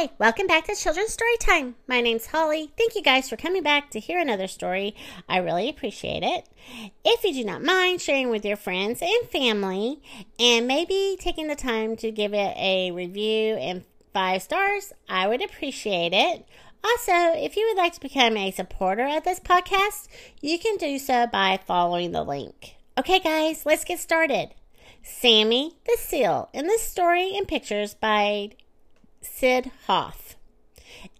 Hi, welcome back to Children's Story Time. My name's Holly. Thank you guys for coming back to hear another story. I really appreciate it. If you do not mind sharing with your friends and family, and maybe taking the time to give it a review and five stars, I would appreciate it. Also, if you would like to become a supporter of this podcast, you can do so by following the link. Okay, guys, let's get started. Sammy the Seal in this story and pictures by Syd Hoff.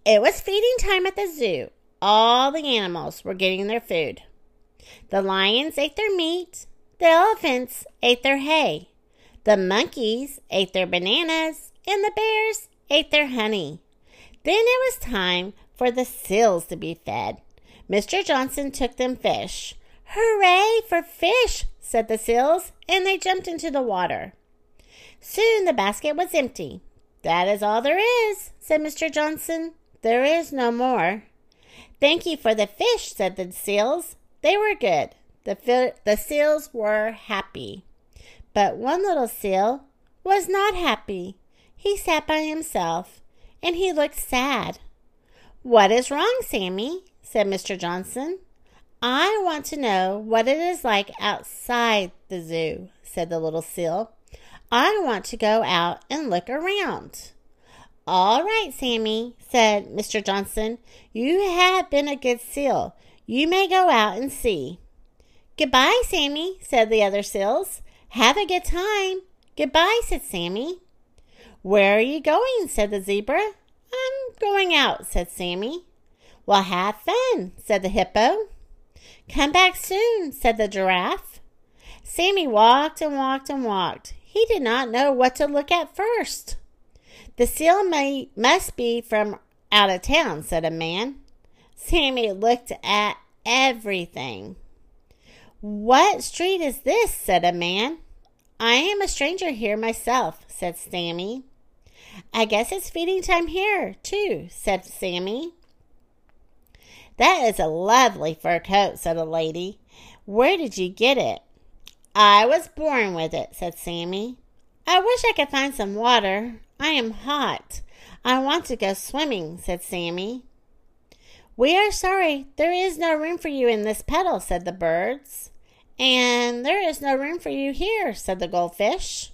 It was feeding time at the zoo. All the animals were getting their food. The lions ate their meat. The elephants ate their hay. The monkeys ate their bananas. And the bears ate their honey. Then it was time for the seals to be fed. Mr. Johnson took them fish. Hooray for fish, said the seals, and they jumped into the water. Soon the basket was empty. That is all there is, said Mr. Johnson. There is no more. Thank you for the fish, said the seals. They were good. The, fi- the seals were happy. But one little seal was not happy. He sat by himself, and he looked sad. What is wrong, Sammy? said Mr. Johnson. I want to know what it is like outside the zoo, said the little seal. I want to go out and look around. All right, Sammy, said Mr. Johnson. You have been a good seal. You may go out and see. Goodbye, Sammy, said the other seals. Have a good time. Goodbye, said Sammy. Where are you going? said the zebra. I'm going out, said Sammy. Well, have fun, said the hippo. Come back soon, said the giraffe. Sammy walked and walked and walked. He did not know what to look at first. The seal may, must be from out of town, said a man. Sammy looked at everything. What street is this? said a man. I am a stranger here myself, said Sammy. I guess it's feeding time here, too, said Sammy. That is a lovely fur coat, said a lady. Where did you get it? I was born with it, said Sammy. I wish I could find some water. I am hot. I want to go swimming, said Sammy. We are sorry there is no room for you in this puddle, said the birds. And there is no room for you here, said the goldfish.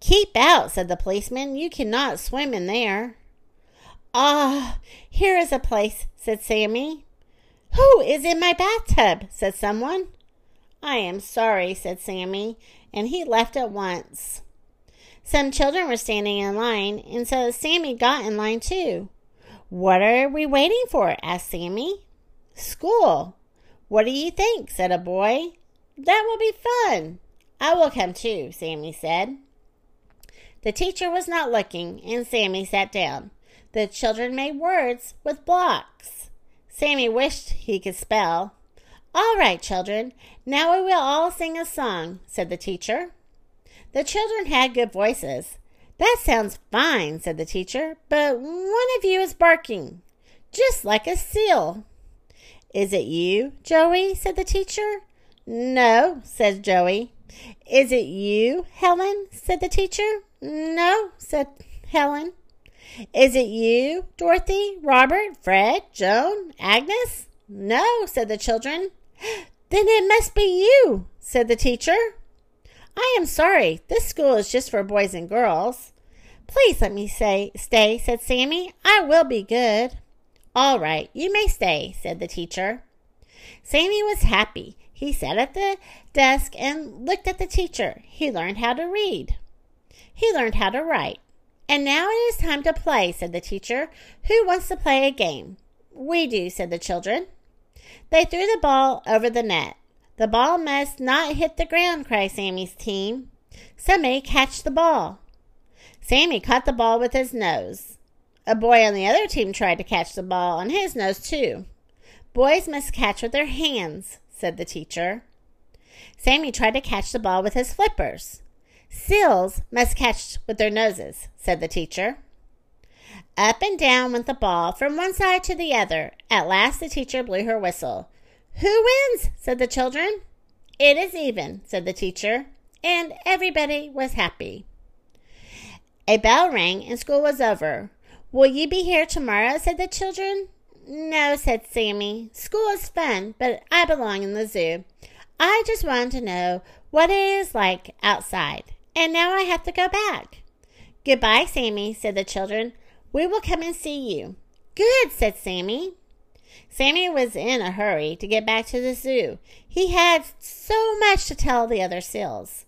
Keep out, said the policeman. You cannot swim in there. Ah, here is a place, said Sammy. Who is in my bathtub? said someone. I am sorry, said Sammy, and he left at once. Some children were standing in line, and so Sammy got in line too. What are we waiting for? asked Sammy. School. What do you think? said a boy. That will be fun. I will come too, Sammy said. The teacher was not looking, and Sammy sat down. The children made words with blocks. Sammy wished he could spell. All right, children, now we will all sing a song, said the teacher. The children had good voices. That sounds fine, said the teacher, but one of you is barking, just like a seal. Is it you, Joey? said the teacher. No, said Joey. Is it you, Helen? said the teacher. No, said Helen. Is it you, Dorothy, Robert, Fred, Joan, Agnes? No, said the children. Then it must be you, said the teacher. I am sorry. This school is just for boys and girls. Please let me say stay, said Sammy. I will be good. All right, you may stay, said the teacher. Sammy was happy. He sat at the desk and looked at the teacher. He learned how to read. He learned how to write. And now it is time to play, said the teacher. Who wants to play a game? We do, said the children. They threw the ball over the net. The ball must not hit the ground, cried Sammy's team. Somebody catch the ball. Sammy caught the ball with his nose. A boy on the other team tried to catch the ball on his nose, too. Boys must catch with their hands, said the teacher. Sammy tried to catch the ball with his flippers. Seals must catch with their noses, said the teacher. Up and down went the ball from one side to the other. At last the teacher blew her whistle. Who wins? said the children. It is even, said the teacher, and everybody was happy. A bell rang and school was over. Will you be here tomorrow? said the children. No, said Sammy. School is fun, but I belong in the zoo. I just wanted to know what it is like outside, and now I have to go back. Goodbye, Sammy, said the children. We will come and see you. Good, said Sammy. Sammy was in a hurry to get back to the zoo. He had so much to tell the other seals.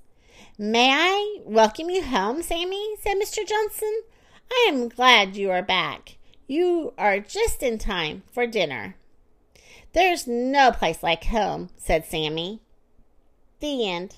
May I welcome you home, Sammy? said Mr. Johnson. I am glad you are back. You are just in time for dinner. There's no place like home, said Sammy. The end.